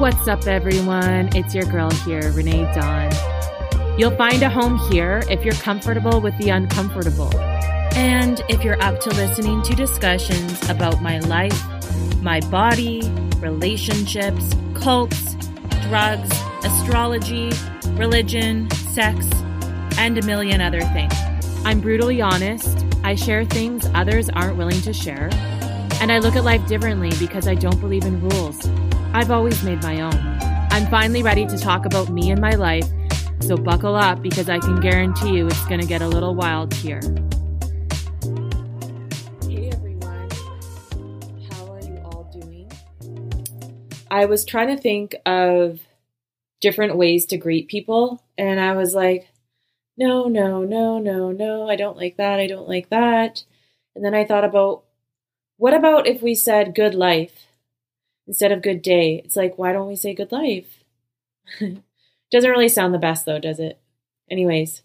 What's up, everyone? It's your girl here, Renee Dawn. You'll find a home here if you're comfortable with the uncomfortable. And if you're up to listening to discussions about my life, my body, relationships, cults, drugs, astrology, religion, sex, and a million other things. I'm brutally honest. I share things others aren't willing to share. And I look at life differently because I don't believe in rules. I've always made my own. I'm finally ready to talk about me and my life, so buckle up because I can guarantee you it's going to get a little wild here. Hey everyone, how are you all doing? I was trying to think of different ways to greet people, and I was like, no, no, no, no, no, I don't like that, I don't like that. And then I thought about what about if we said good life? Instead of good day. It's like, why don't we say good life? Doesn't really sound the best though, does it? Anyways,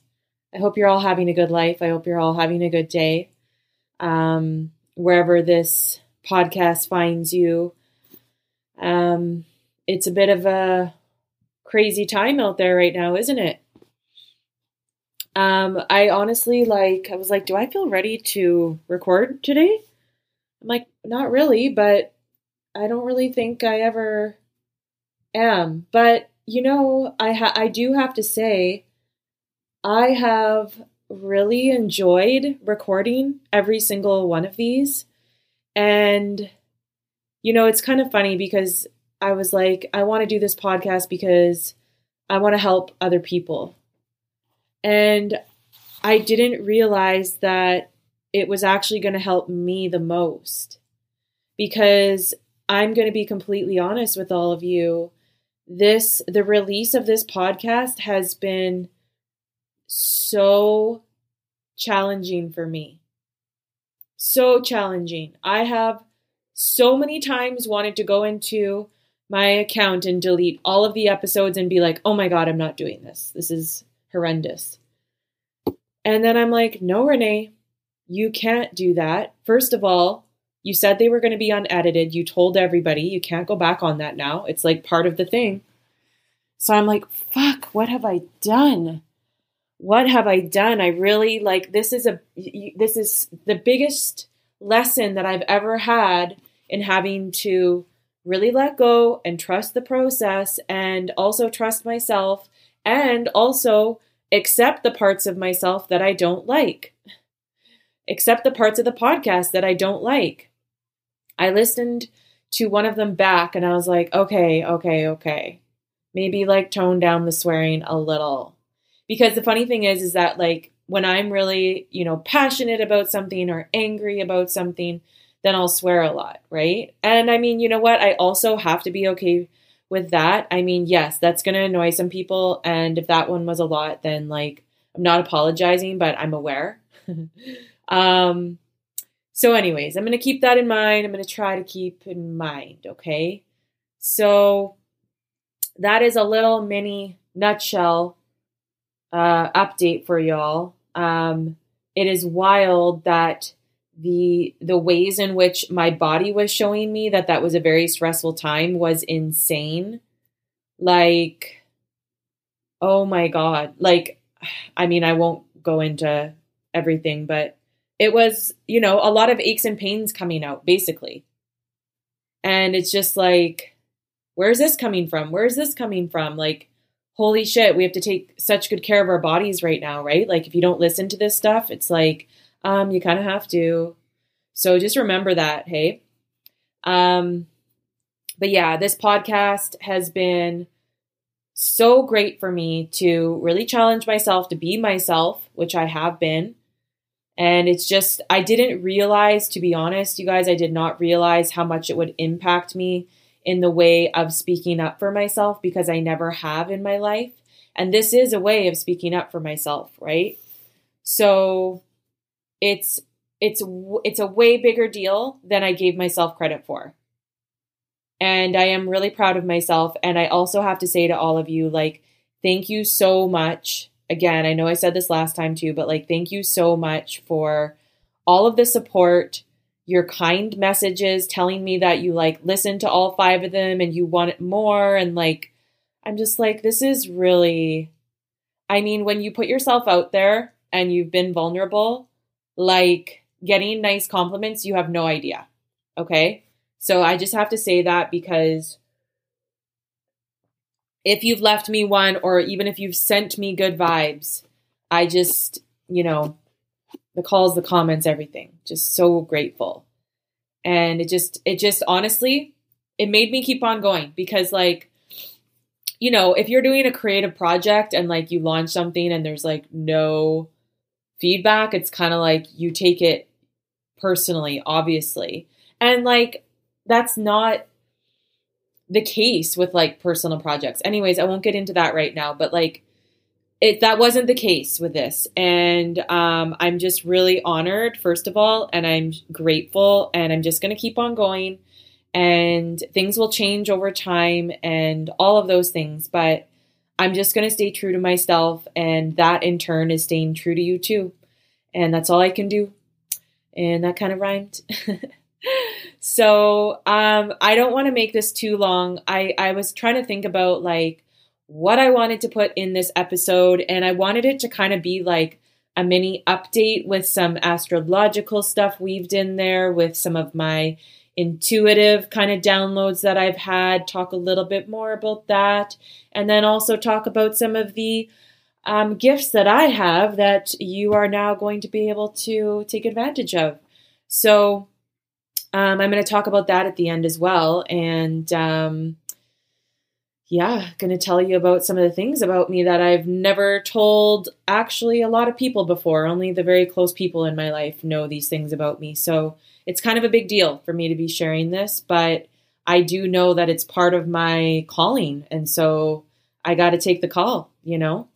I hope you're all having a good life. I hope you're all having a good day. Um, wherever this podcast finds you. Um, it's a bit of a crazy time out there right now, isn't it? Um, I honestly like I was like, do I feel ready to record today? I'm like, not really, but I don't really think I ever am. But you know, I ha- I do have to say, I have really enjoyed recording every single one of these, and you know, it's kind of funny because I was like, I want to do this podcast because I want to help other people, and I didn't realize that it was actually going to help me the most because I'm going to be completely honest with all of you. This, the release of this podcast has been so challenging for me. So challenging. I have so many times wanted to go into my account and delete all of the episodes and be like, oh my God, I'm not doing this. This is horrendous. And then I'm like, no, Renee, you can't do that. First of all, you said they were going to be unedited. You told everybody. You can't go back on that now. It's like part of the thing. So I'm like, fuck, what have I done? What have I done? I really like this is a this is the biggest lesson that I've ever had in having to really let go and trust the process and also trust myself and also accept the parts of myself that I don't like. Accept the parts of the podcast that I don't like. I listened to one of them back and I was like, okay, okay, okay. Maybe like tone down the swearing a little. Because the funny thing is, is that like when I'm really, you know, passionate about something or angry about something, then I'll swear a lot, right? And I mean, you know what? I also have to be okay with that. I mean, yes, that's going to annoy some people. And if that one was a lot, then like I'm not apologizing, but I'm aware. um, so, anyways, I'm going to keep that in mind. I'm going to try to keep in mind, okay? So, that is a little mini nutshell uh, update for y'all. Um, it is wild that the the ways in which my body was showing me that that was a very stressful time was insane. Like, oh my god! Like, I mean, I won't go into everything, but it was, you know, a lot of aches and pains coming out, basically. And it's just like, where's this coming from? Where's this coming from? Like, holy shit, we have to take such good care of our bodies right now, right? Like, if you don't listen to this stuff, it's like, um, you kind of have to. So just remember that, hey? Um, but yeah, this podcast has been so great for me to really challenge myself to be myself, which I have been and it's just, I didn't realize, to be honest, you guys, I did not realize how much it would impact me in the way of speaking up for myself because I never have in my life. And this is a way of speaking up for myself, right? So it's, it's, it's a way bigger deal than I gave myself credit for. And I am really proud of myself. And I also have to say to all of you, like, thank you so much again, I know I said this last time too, but like, thank you so much for all of the support your kind messages telling me that you like listen to all five of them and you want it more and like I'm just like this is really I mean when you put yourself out there and you've been vulnerable like getting nice compliments you have no idea. Okay? So I just have to say that because if you've left me one or even if you've sent me good vibes, I just, you know, the calls, the comments, everything. Just so grateful. And it just, it just honestly, it made me keep on going because, like, you know, if you're doing a creative project and like you launch something and there's like no feedback, it's kind of like you take it personally, obviously. And like, that's not the case with like personal projects. Anyways, I won't get into that right now, but like, it that wasn't the case with this. And um, i'm just really honored first of all and i'm grateful and i'm just going to keep on going and things will change over time and all of those things. But i'm just going to stay true to myself and that in turn is staying true to you too. And that's all i can do. And that kind of rhymed so um, i don't want to make this too long i i was trying to think about like what I wanted to put in this episode, and I wanted it to kind of be like a mini update with some astrological stuff weaved in there, with some of my intuitive kind of downloads that I've had, talk a little bit more about that, and then also talk about some of the um, gifts that I have that you are now going to be able to take advantage of. So, um, I'm going to talk about that at the end as well. And um, yeah, going to tell you about some of the things about me that I've never told actually a lot of people before. Only the very close people in my life know these things about me. So it's kind of a big deal for me to be sharing this, but I do know that it's part of my calling. And so I got to take the call, you know?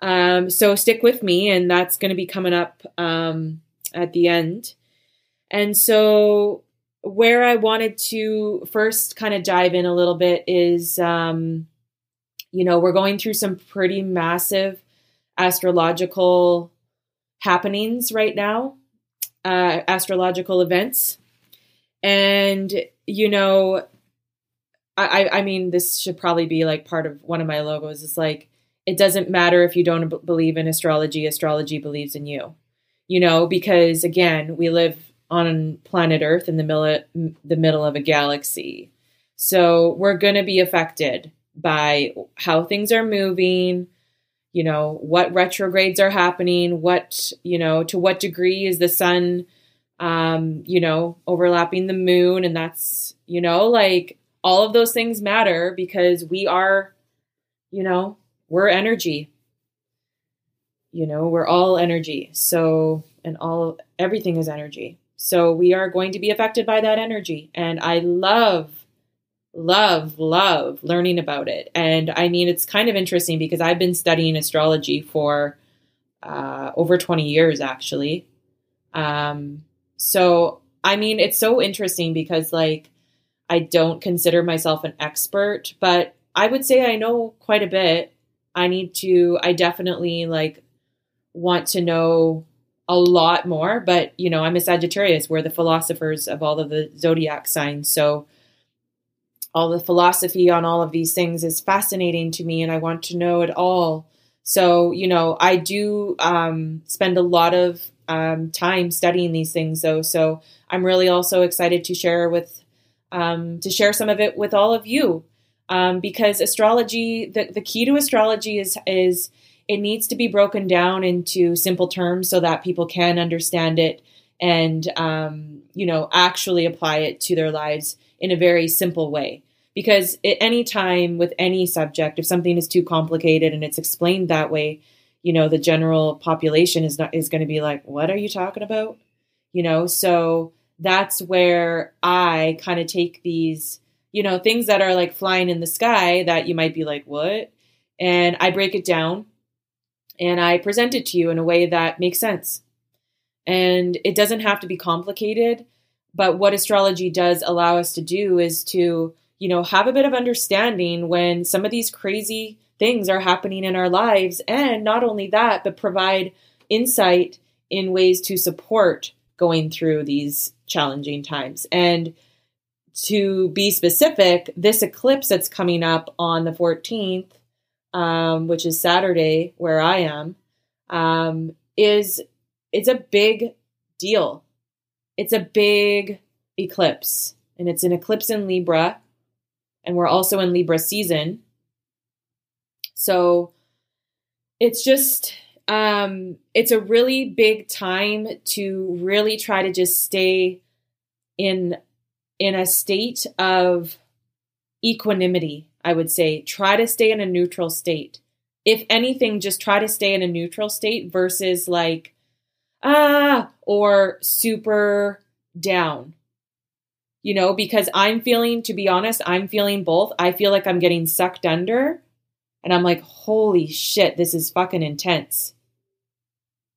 Um, so stick with me, and that's going to be coming up um, at the end. And so where I wanted to first kind of dive in a little bit is, um, you know, we're going through some pretty massive astrological happenings right now, uh, astrological events. And, you know, I, I mean, this should probably be like part of one of my logos is like, it doesn't matter if you don't b- believe in astrology, astrology believes in you, you know, because again, we live on planet Earth in the middle the middle of a galaxy. So we're going to be affected by how things are moving, you know, what retrogrades are happening, what, you know, to what degree is the sun um, you know, overlapping the moon and that's, you know, like all of those things matter because we are, you know, we're energy. You know, we're all energy. So, and all everything is energy. So we are going to be affected by that energy. And I love, love, love learning about it. And I mean, it's kind of interesting because I've been studying astrology for uh, over 20 years, actually. Um, so, I mean, it's so interesting because, like, I don't consider myself an expert, but I would say I know quite a bit. I need to, I definitely like want to know a lot more, but you know, I'm a Sagittarius. We're the philosophers of all of the zodiac signs. So all the philosophy on all of these things is fascinating to me and I want to know it all. So, you know, I do um, spend a lot of um, time studying these things though. So I'm really also excited to share with, um, to share some of it with all of you. Um, because astrology, the, the key to astrology is, is it needs to be broken down into simple terms so that people can understand it and um, you know actually apply it to their lives in a very simple way. Because at any time with any subject if something is too complicated and it's explained that way you know the general population is not is going to be like what are you talking about? You know so that's where i kind of take these you know things that are like flying in the sky that you might be like what? And i break it down and I present it to you in a way that makes sense. And it doesn't have to be complicated, but what astrology does allow us to do is to, you know, have a bit of understanding when some of these crazy things are happening in our lives and not only that, but provide insight in ways to support going through these challenging times. And to be specific, this eclipse that's coming up on the 14th, um, which is Saturday, where I am, um, is it's a big deal. It's a big eclipse, and it's an eclipse in Libra, and we're also in Libra season. So it's just um, it's a really big time to really try to just stay in in a state of equanimity, I would say. Try to stay in a neutral state. If anything, just try to stay in a neutral state versus like, ah, or super down. You know, because I'm feeling, to be honest, I'm feeling both. I feel like I'm getting sucked under, and I'm like, holy shit, this is fucking intense.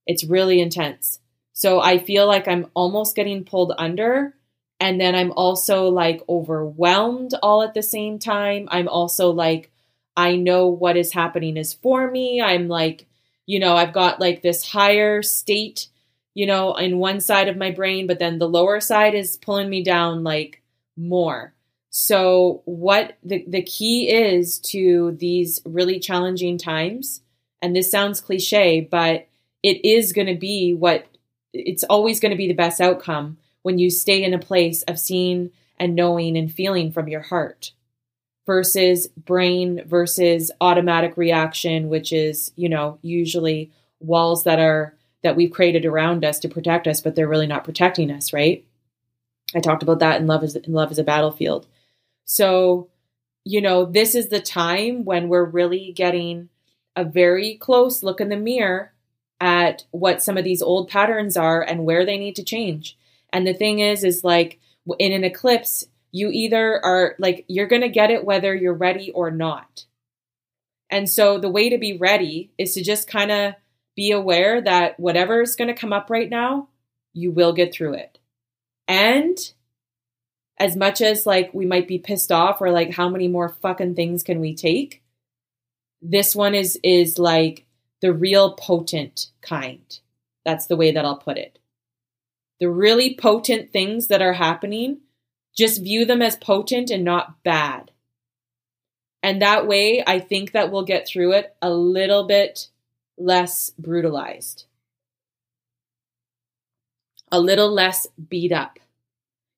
It's really intense. So I feel like I'm almost getting pulled under, and then I'm also like overwhelmed all at the same time. I'm also like, I know what is happening is for me. I'm like, you know, I've got like this higher state, you know, in one side of my brain, but then the lower side is pulling me down like more. So, what the, the key is to these really challenging times, and this sounds cliche, but it is going to be what it's always going to be the best outcome when you stay in a place of seeing and knowing and feeling from your heart versus brain versus automatic reaction which is you know usually walls that are that we've created around us to protect us but they're really not protecting us right? I talked about that in love is in love is a battlefield. So you know this is the time when we're really getting a very close look in the mirror at what some of these old patterns are and where they need to change and the thing is, is like in an eclipse, you either are like, you're going to get it whether you're ready or not. And so the way to be ready is to just kind of be aware that whatever's going to come up right now, you will get through it. And as much as like we might be pissed off or like how many more fucking things can we take? This one is is like the real potent kind. That's the way that I'll put it the really potent things that are happening, just view them as potent and not bad. And that way, I think that we'll get through it a little bit less brutalized, a little less beat up.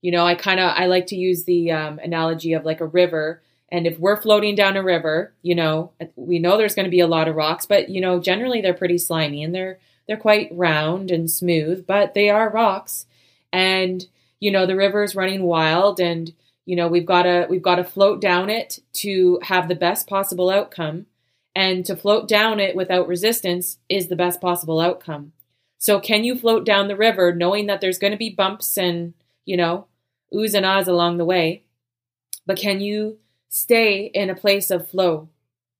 You know, I kind of I like to use the um, analogy of like a river. And if we're floating down a river, you know, we know there's going to be a lot of rocks, but you know, generally they're pretty slimy and they're they're quite round and smooth, but they are rocks. And, you know, the river is running wild and, you know, we've got to we've got to float down it to have the best possible outcome. And to float down it without resistance is the best possible outcome. So can you float down the river knowing that there's going to be bumps and, you know, oohs and ahs along the way? But can you stay in a place of flow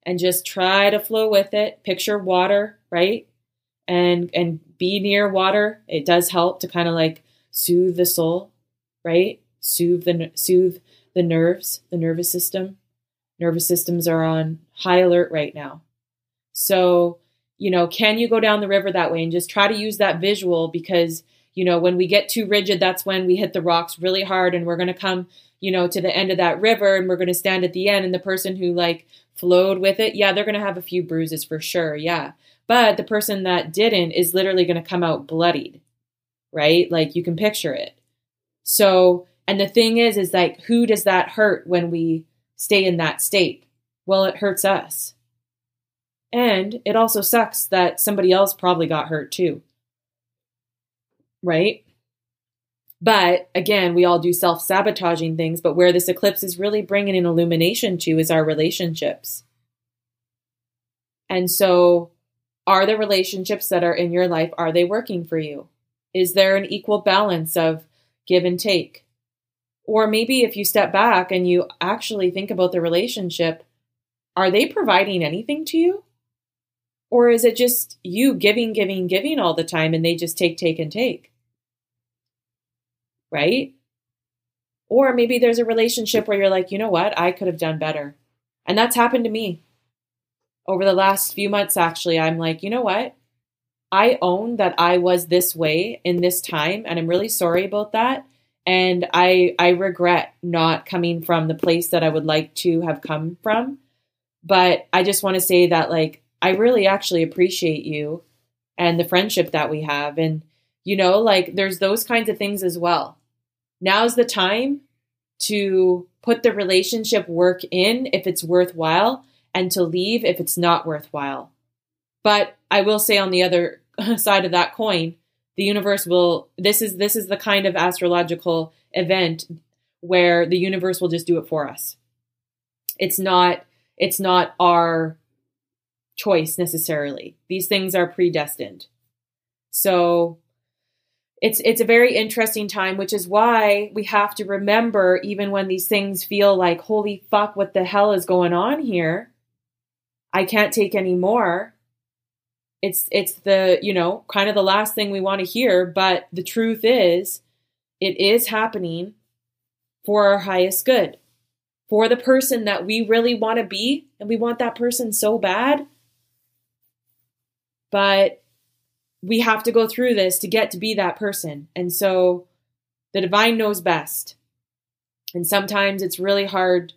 and just try to flow with it? Picture water, right? And and be near water. It does help to kind of like soothe the soul, right? Soothe the soothe the nerves, the nervous system. Nervous systems are on high alert right now. So, you know, can you go down the river that way and just try to use that visual because, you know, when we get too rigid, that's when we hit the rocks really hard and we're going to come, you know, to the end of that river and we're going to stand at the end and the person who like flowed with it, yeah, they're going to have a few bruises for sure. Yeah. But the person that didn't is literally going to come out bloodied, right? Like you can picture it. So, and the thing is, is like, who does that hurt when we stay in that state? Well, it hurts us. And it also sucks that somebody else probably got hurt too. Right? But again, we all do self sabotaging things, but where this eclipse is really bringing an illumination to is our relationships. And so are the relationships that are in your life are they working for you? Is there an equal balance of give and take? Or maybe if you step back and you actually think about the relationship are they providing anything to you? Or is it just you giving giving giving all the time and they just take take and take? Right? Or maybe there's a relationship where you're like you know what? I could have done better. And that's happened to me over the last few months, actually, I'm like, you know what? I own that I was this way in this time, and I'm really sorry about that. And I I regret not coming from the place that I would like to have come from. But I just want to say that like I really actually appreciate you and the friendship that we have. And you know, like there's those kinds of things as well. Now's the time to put the relationship work in if it's worthwhile and to leave if it's not worthwhile. But I will say on the other side of that coin, the universe will this is this is the kind of astrological event where the universe will just do it for us. It's not it's not our choice necessarily. These things are predestined. So it's it's a very interesting time, which is why we have to remember even when these things feel like holy fuck what the hell is going on here? I can't take any more. It's it's the you know kind of the last thing we want to hear but the truth is it is happening for our highest good. For the person that we really want to be and we want that person so bad but we have to go through this to get to be that person. And so the divine knows best. And sometimes it's really hard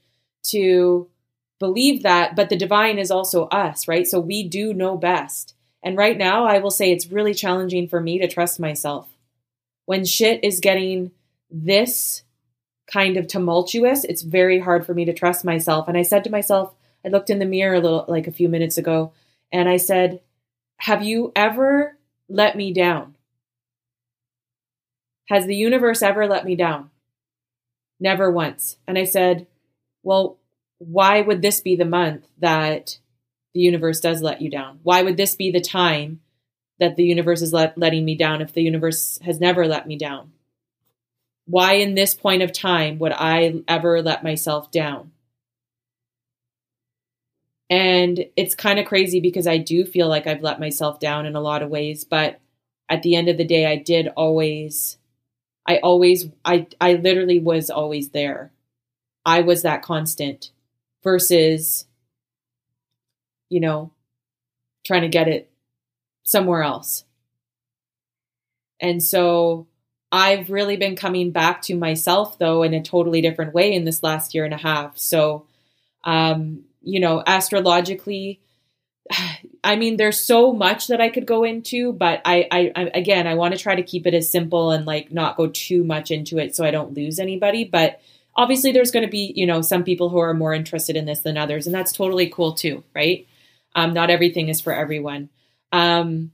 to believe that but the divine is also us right so we do know best and right now, I will say it's really challenging for me to trust myself. When shit is getting this kind of tumultuous, it's very hard for me to trust myself. And I said to myself, I looked in the mirror a little, like a few minutes ago, and I said, Have you ever let me down? Has the universe ever let me down? Never once. And I said, Well, why would this be the month that the universe does let you down? Why would this be the time that the universe is let, letting me down if the universe has never let me down? Why, in this point of time, would I ever let myself down? And it's kind of crazy because I do feel like I've let myself down in a lot of ways, but at the end of the day, I did always, I always, I, I literally was always there. I was that constant versus you know, trying to get it somewhere else. And so I've really been coming back to myself though in a totally different way in this last year and a half. So, um, you know, astrologically, I mean, there's so much that I could go into, but I, I, I again, I want to try to keep it as simple and like not go too much into it so I don't lose anybody. But obviously, there's going to be, you know, some people who are more interested in this than others, and that's totally cool too, right? Um, not everything is for everyone. Um,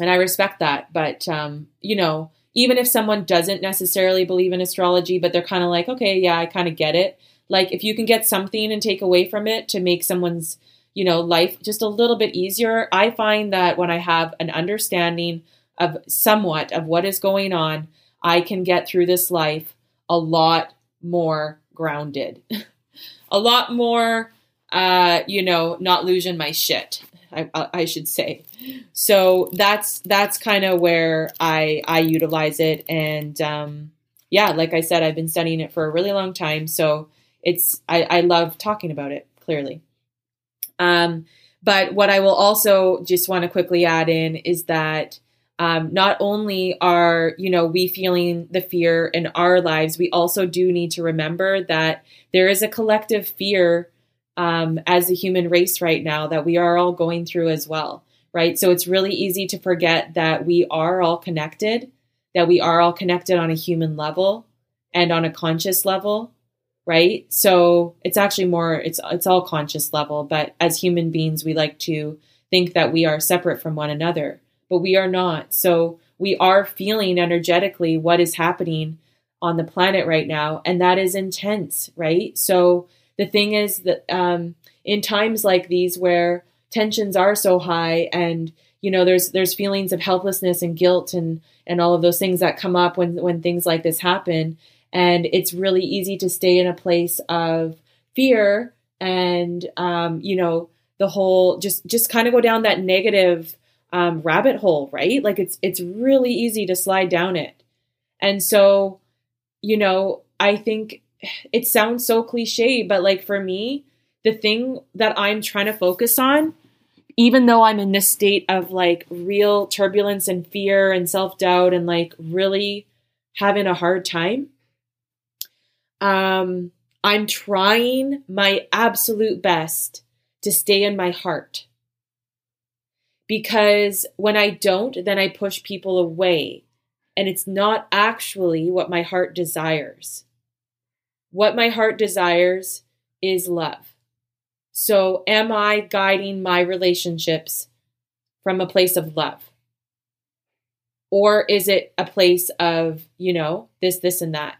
and I respect that. But, um, you know, even if someone doesn't necessarily believe in astrology, but they're kind of like, okay, yeah, I kind of get it. Like, if you can get something and take away from it to make someone's, you know, life just a little bit easier, I find that when I have an understanding of somewhat of what is going on, I can get through this life a lot more grounded, a lot more uh, you know, not losing my shit. I, I should say. So that's that's kind of where I I utilize it, and um, yeah, like I said, I've been studying it for a really long time. So it's I, I love talking about it. Clearly, um, but what I will also just want to quickly add in is that um, not only are you know we feeling the fear in our lives, we also do need to remember that there is a collective fear um, as a human race right now that we are all going through as well, right? So it's really easy to forget that we are all connected, that we are all connected on a human level and on a conscious level, right? So it's actually more it's it's all conscious level, but as human beings we like to think that we are separate from one another, but we are not. So we are feeling energetically what is happening on the planet right now and that is intense, right? So the thing is that um, in times like these where tensions are so high and you know there's there's feelings of helplessness and guilt and and all of those things that come up when when things like this happen and it's really easy to stay in a place of fear and um, you know the whole just just kind of go down that negative um, rabbit hole right like it's it's really easy to slide down it and so you know i think it sounds so cliche, but like for me, the thing that I'm trying to focus on even though I'm in this state of like real turbulence and fear and self doubt and like really having a hard time, um, I'm trying my absolute best to stay in my heart. Because when I don't, then I push people away. And it's not actually what my heart desires. What my heart desires is love. So, am I guiding my relationships from a place of love? Or is it a place of, you know, this, this, and that?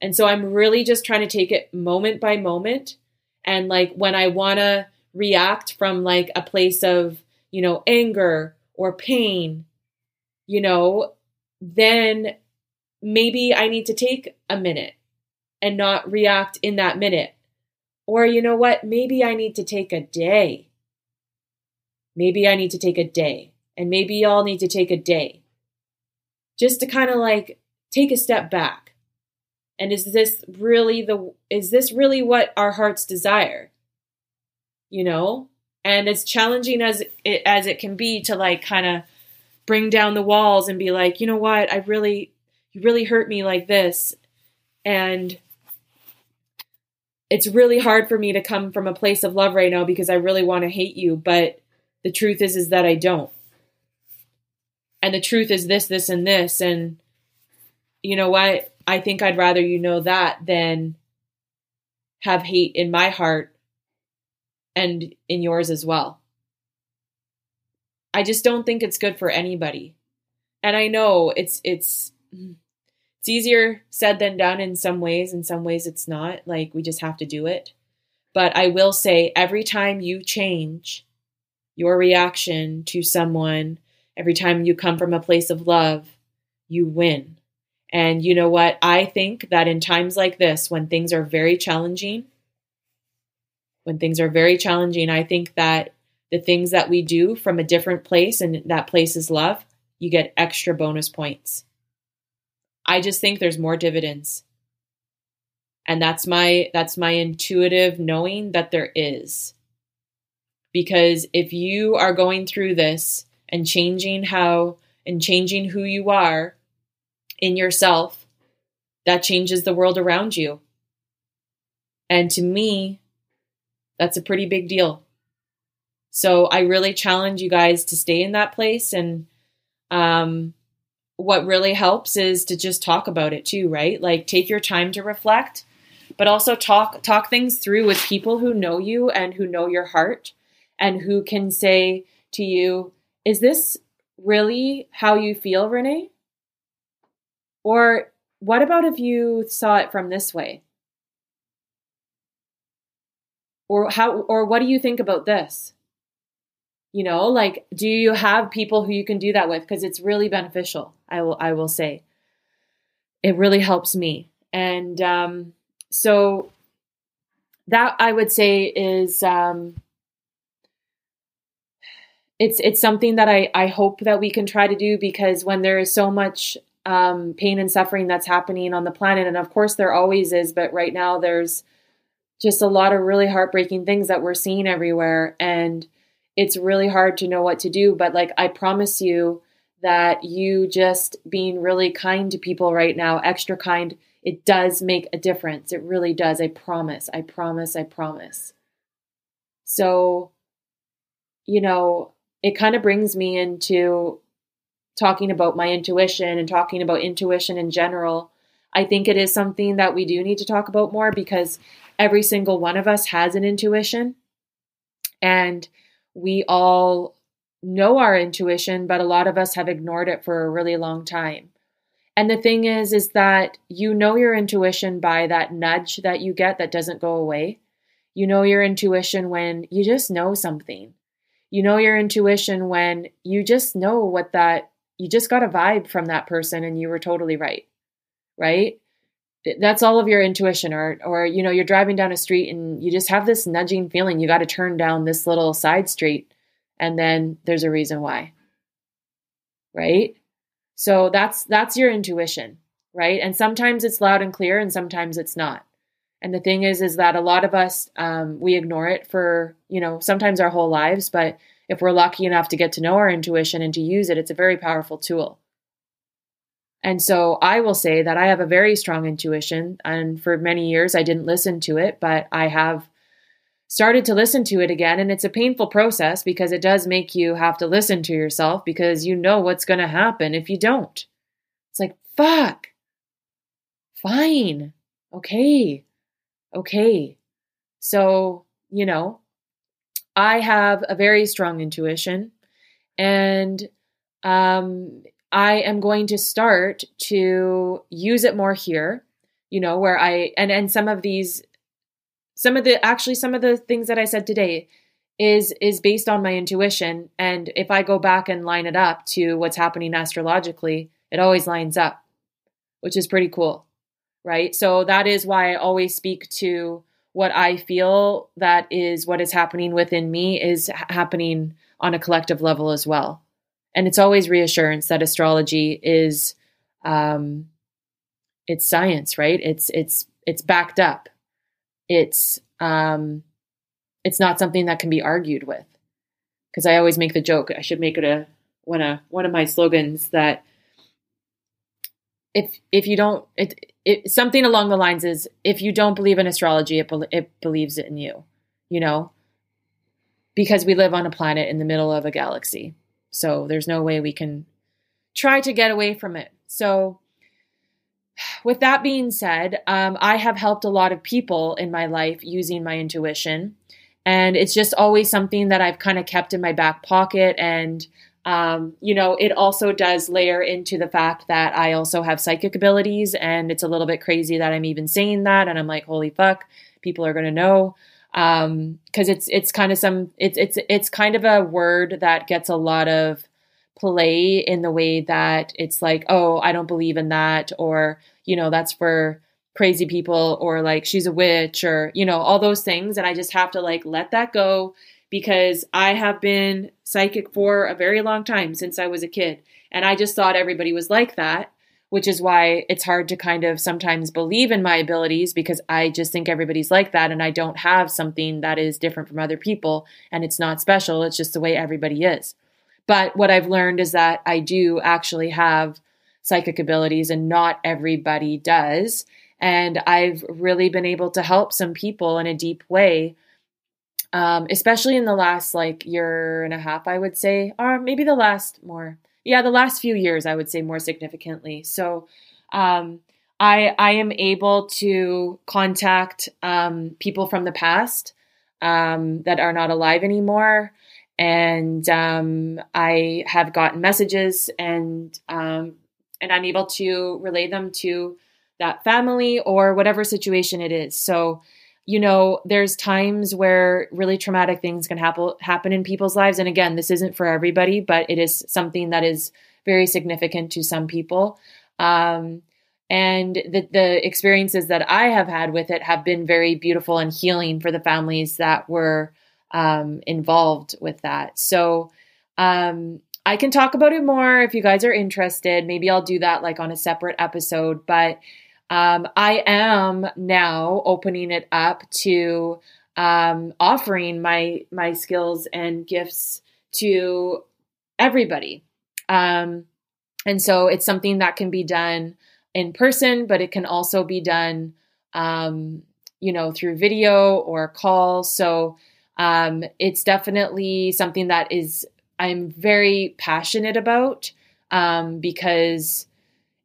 And so I'm really just trying to take it moment by moment. And like when I want to react from like a place of, you know, anger or pain, you know, then maybe I need to take a minute and not react in that minute. Or, you know what? Maybe I need to take a day. Maybe I need to take a day. And maybe y'all need to take a day just to kind of like take a step back. And is this really the is this really what our hearts desire? You know? And as challenging as it as it can be to like kind of bring down the walls and be like, "You know what? I really you really hurt me like this." And it's really hard for me to come from a place of love right now because I really want to hate you, but the truth is is that I don't. And the truth is this, this, and this. And you know what? I think I'd rather you know that than have hate in my heart and in yours as well. I just don't think it's good for anybody. And I know it's it's it's easier said than done in some ways. In some ways, it's not. Like, we just have to do it. But I will say, every time you change your reaction to someone, every time you come from a place of love, you win. And you know what? I think that in times like this, when things are very challenging, when things are very challenging, I think that the things that we do from a different place, and that place is love, you get extra bonus points. I just think there's more dividends. And that's my that's my intuitive knowing that there is. Because if you are going through this and changing how and changing who you are in yourself, that changes the world around you. And to me, that's a pretty big deal. So I really challenge you guys to stay in that place and um, what really helps is to just talk about it too, right? Like take your time to reflect, but also talk talk things through with people who know you and who know your heart and who can say to you, is this really how you feel, Renee? Or what about if you saw it from this way? Or how or what do you think about this? You know, like do you have people who you can do that with because it's really beneficial. I will I will say. It really helps me. And um so that I would say is um it's it's something that I I hope that we can try to do because when there is so much um, pain and suffering that's happening on the planet, and of course there always is, but right now there's just a lot of really heartbreaking things that we're seeing everywhere, and it's really hard to know what to do. But like I promise you that you just being really kind to people right now, extra kind, it does make a difference. It really does. I promise. I promise. I promise. So, you know, it kind of brings me into talking about my intuition and talking about intuition in general. I think it is something that we do need to talk about more because every single one of us has an intuition. And we all know our intuition, but a lot of us have ignored it for a really long time. And the thing is, is that you know your intuition by that nudge that you get that doesn't go away. You know your intuition when you just know something. You know your intuition when you just know what that, you just got a vibe from that person and you were totally right. Right? That's all of your intuition, or, or, you know, you're driving down a street and you just have this nudging feeling you got to turn down this little side street and then there's a reason why. Right? So that's that's your intuition, right? And sometimes it's loud and clear and sometimes it's not. And the thing is is that a lot of us um, we ignore it for, you know, sometimes our whole lives, but if we're lucky enough to get to know our intuition and to use it, it's a very powerful tool. And so I will say that I have a very strong intuition. And for many years, I didn't listen to it, but I have started to listen to it again. And it's a painful process because it does make you have to listen to yourself because you know what's going to happen if you don't. It's like, fuck. Fine. Okay. Okay. So, you know, I have a very strong intuition and um, I am going to start to use it more here, you know, where I, and, and some of these, some of the, actually, some of the things that I said today is, is based on my intuition. And if I go back and line it up to what's happening astrologically, it always lines up, which is pretty cool. Right. So that is why I always speak to what I feel that is what is happening within me is happening on a collective level as well. And it's always reassurance that astrology is um it's science, right? It's it's it's backed up. It's um it's not something that can be argued with. Cuz I always make the joke, I should make it a one of one of my slogans that if if you don't it, it something along the lines is if you don't believe in astrology it, it believes it in you you know because we live on a planet in the middle of a galaxy so there's no way we can try to get away from it. So with that being said um, i have helped a lot of people in my life using my intuition. And it's just always something that i've kind of kept in my back pocket. And um, you know, it also does layer into the fact that I also have psychic abilities, and it's a little bit crazy that I'm even saying that. And I'm like, holy fuck, people are gonna know because um, it's it's kind of some it's it's it's kind of a word that gets a lot of play in the way that it's like, oh, I don't believe in that, or you know, that's for crazy people, or like she's a witch, or you know, all those things, and I just have to like let that go because I have been psychic for a very long time since I was a kid. And I just thought everybody was like that, which is why it's hard to kind of sometimes believe in my abilities because I just think everybody's like that. And I don't have something that is different from other people. And it's not special, it's just the way everybody is. But what I've learned is that I do actually have psychic abilities, and not everybody does. And I've really been able to help some people in a deep way um, especially in the last like year and a half, I would say, or maybe the last more, yeah, the last few years, I would say more significantly. So, um, I I am able to contact um, people from the past um, that are not alive anymore, and um, I have gotten messages and um, and I'm able to relay them to that family or whatever situation it is. So you know, there's times where really traumatic things can happen happen in people's lives. And again, this isn't for everybody, but it is something that is very significant to some people. Um, and the, the experiences that I have had with it have been very beautiful and healing for the families that were um, involved with that. So um, I can talk about it more if you guys are interested. Maybe I'll do that like on a separate episode. But um, I am now opening it up to um, offering my my skills and gifts to everybody. Um, and so it's something that can be done in person, but it can also be done, um, you know, through video or call. So um, it's definitely something that is I'm very passionate about um, because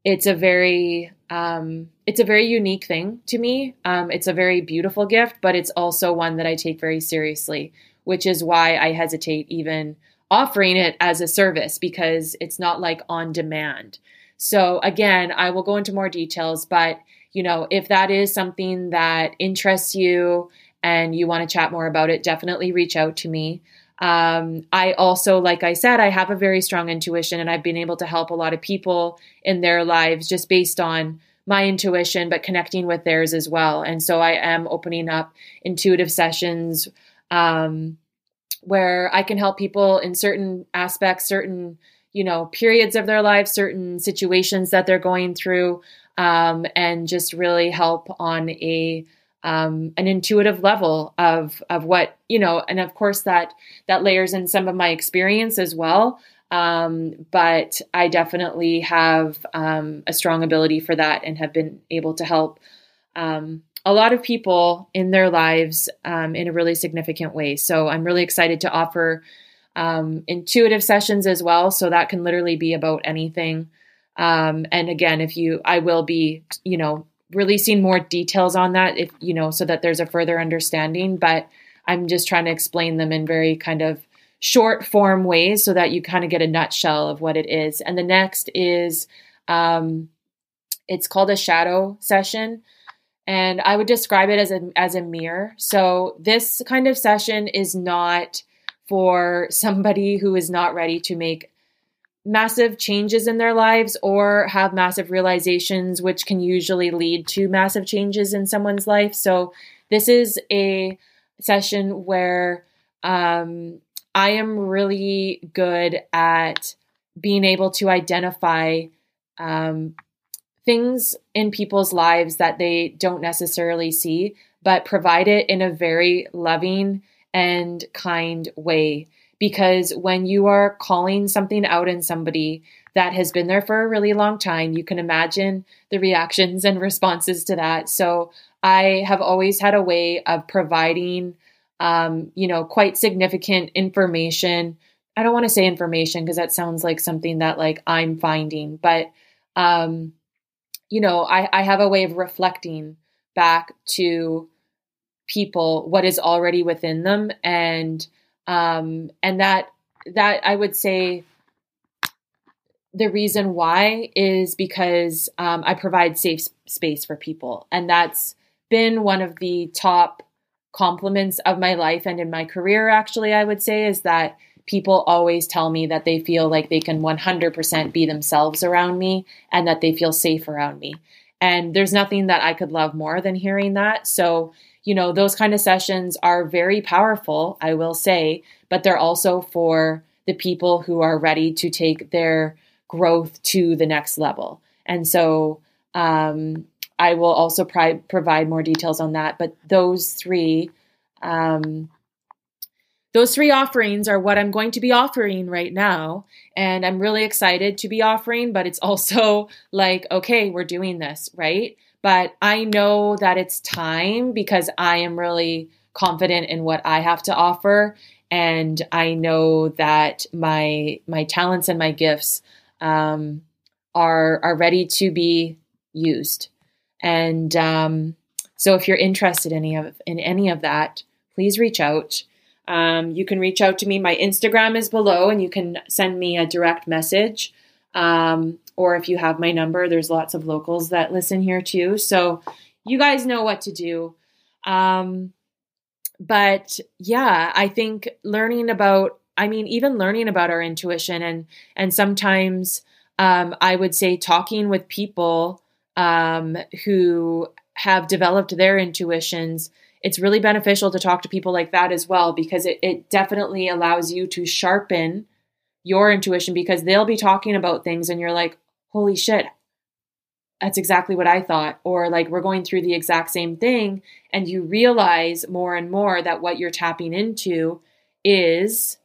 it's a very um, it's a very unique thing to me. Um, it's a very beautiful gift, but it's also one that I take very seriously, which is why I hesitate even offering it as a service because it's not like on demand. So again, I will go into more details, but you know, if that is something that interests you and you want to chat more about it, definitely reach out to me. Um, I also, like I said, I have a very strong intuition and I've been able to help a lot of people in their lives just based on my intuition, but connecting with theirs as well. And so I am opening up intuitive sessions um, where I can help people in certain aspects, certain you know periods of their life, certain situations that they're going through, um, and just really help on a um, an intuitive level of of what you know, and of course that that layers in some of my experience as well. Um, but I definitely have um, a strong ability for that and have been able to help um, a lot of people in their lives um, in a really significant way. So I'm really excited to offer um, intuitive sessions as well. So that can literally be about anything. And again, if you, I will be, you know, releasing more details on that, if you know, so that there's a further understanding. But I'm just trying to explain them in very kind of short form ways so that you kind of get a nutshell of what it is. And the next is, um, it's called a shadow session and I would describe it as a as a mirror. So this kind of session is not for somebody who is not ready to make massive changes in their lives or have massive realizations which can usually lead to massive changes in someone's life. So this is a session where um, I am really good at being able to identify um, things in people's lives that they don't necessarily see, but provide it in a very loving and kind way. Because when you are calling something out in somebody that has been there for a really long time, you can imagine the reactions and responses to that. So I have always had a way of providing, um, you know, quite significant information. I don't want to say information because that sounds like something that like I'm finding, but um, you know, I, I have a way of reflecting back to people what is already within them and um and that that I would say the reason why is because um, I provide safe space for people. And that's been one of the top compliments of my life and in my career, actually, I would say, is that people always tell me that they feel like they can 100% be themselves around me and that they feel safe around me. And there's nothing that I could love more than hearing that. So, you know, those kind of sessions are very powerful, I will say, but they're also for the people who are ready to take their growth to the next level. And so, um, I will also provide more details on that. But those three um, those three offerings are what I'm going to be offering right now. And I'm really excited to be offering, but it's also like, okay, we're doing this, right? But I know that it's time because I am really confident in what I have to offer. And I know that my my talents and my gifts um, are are ready to be used. And um, so, if you're interested in any of in any of that, please reach out. Um, you can reach out to me. My Instagram is below, and you can send me a direct message. Um, or if you have my number, there's lots of locals that listen here too. So you guys know what to do. Um, but yeah, I think learning about, I mean, even learning about our intuition and and sometimes um, I would say talking with people um, who have developed their intuitions it's really beneficial to talk to people like that as well because it, it definitely allows you to sharpen your intuition because they'll be talking about things and you're like, holy shit, that's exactly what I thought. Or like we're going through the exact same thing, and you realize more and more that what you're tapping into is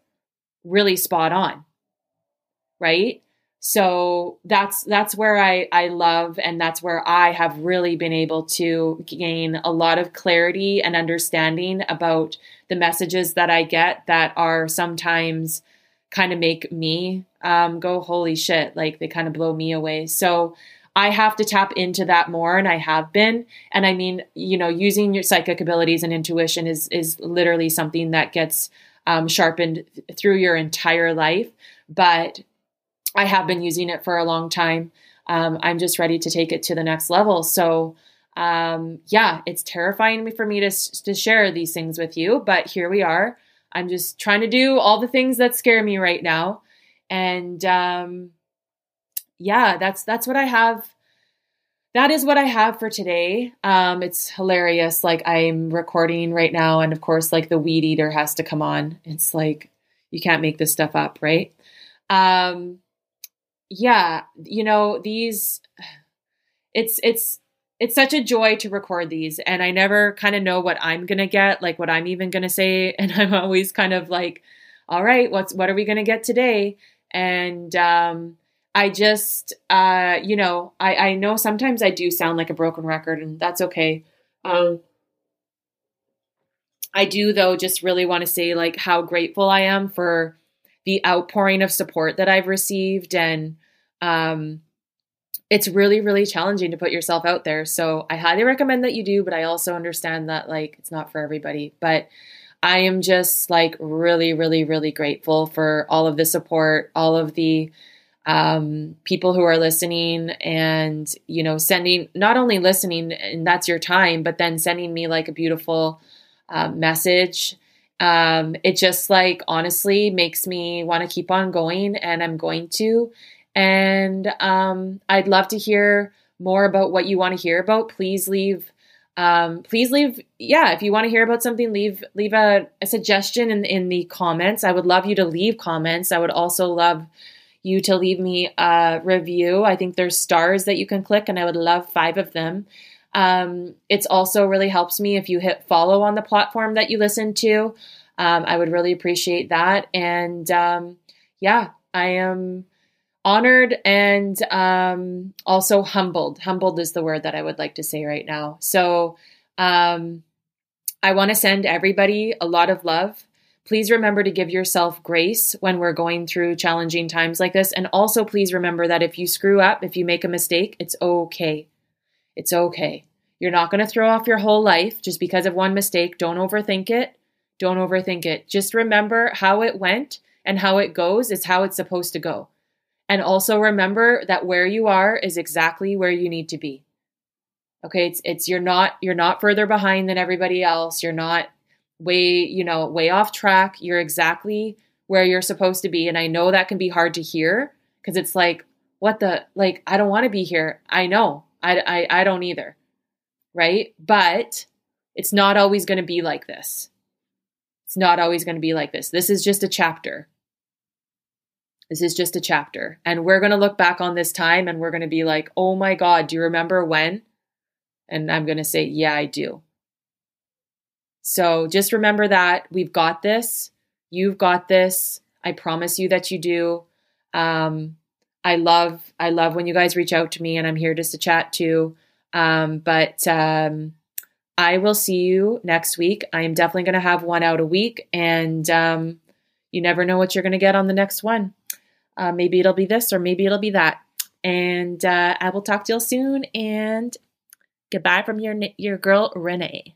really spot on. Right? so that's that's where I, I love and that's where I have really been able to gain a lot of clarity and understanding about the messages that I get that are sometimes kind of make me um, go holy shit like they kind of blow me away so I have to tap into that more and I have been and I mean you know using your psychic abilities and intuition is is literally something that gets um, sharpened through your entire life but I have been using it for a long time. Um, I'm just ready to take it to the next level. So, um, yeah, it's terrifying for me to, to share these things with you, but here we are. I'm just trying to do all the things that scare me right now. And um, yeah, that's that's what I have. That is what I have for today. Um, it's hilarious. Like I'm recording right now, and of course, like the weed eater has to come on. It's like you can't make this stuff up, right? Um, yeah, you know, these it's it's it's such a joy to record these and I never kind of know what I'm to get, like what I'm even to say and I'm always kind of like all right, what's what are we to get today? And um I just uh you know, I I know sometimes I do sound like a broken record and that's okay. Um I do though just really want to say like how grateful I am for the outpouring of support that I've received and um it's really really challenging to put yourself out there. So i highly recommend that you do but i also understand that like it's not for everybody. But i am just like really really really grateful for all of the support all of the um, people who are listening and you know sending not only listening and that's your time but then sending me like a beautiful uh, message. Um, it just like honestly makes me want to keep on going and i'm going to and um, I'd love to hear more about what you want to hear about. Please leave. Um, please leave. Yeah, if you want to hear about something, leave leave a, a suggestion in in the comments. I would love you to leave comments. I would also love you to leave me a review. I think there's stars that you can click, and I would love five of them. Um, it's also really helps me if you hit follow on the platform that you listen to. Um, I would really appreciate that. And um, yeah, I am honored and um, also humbled. Humbled is the word that I would like to say right now. So um, I want to send everybody a lot of love. Please remember to give yourself grace when we're going through challenging times like this. And also, please remember that if you screw up, if you make a mistake, it's okay. It's okay. You're not going to throw off your whole life just because of one mistake. Don't overthink it. Don't overthink it. Just remember how it went and how it goes is how it's supposed to go. And also remember that where you are is exactly where you need to be. Okay, it's it's you're not you're not further behind than everybody else. You're not way, you know, way off track. You're exactly where you're supposed to be. And I know that can be hard to hear because it's like, what the like I don't want to be here. I know. I I I don't either. Right? But it's not always going to be like this. It's not always going to be like this. This is just a chapter. This is just a chapter. And we're going to look back on this time and we're going to be like, oh my God, do you remember when? And I'm going to say, yeah, I do. So just remember that we've got this. You've got this. I promise you that you do. Um, I love, I love when you guys reach out to me and I'm here just to chat too. Um, but, um, I will see you next week. I am definitely going to have one out a week and, um, you never know what you're going to get on the next one. Uh, maybe it'll be this or maybe it'll be that. And uh, I will talk to you soon. And goodbye from your your girl Renee.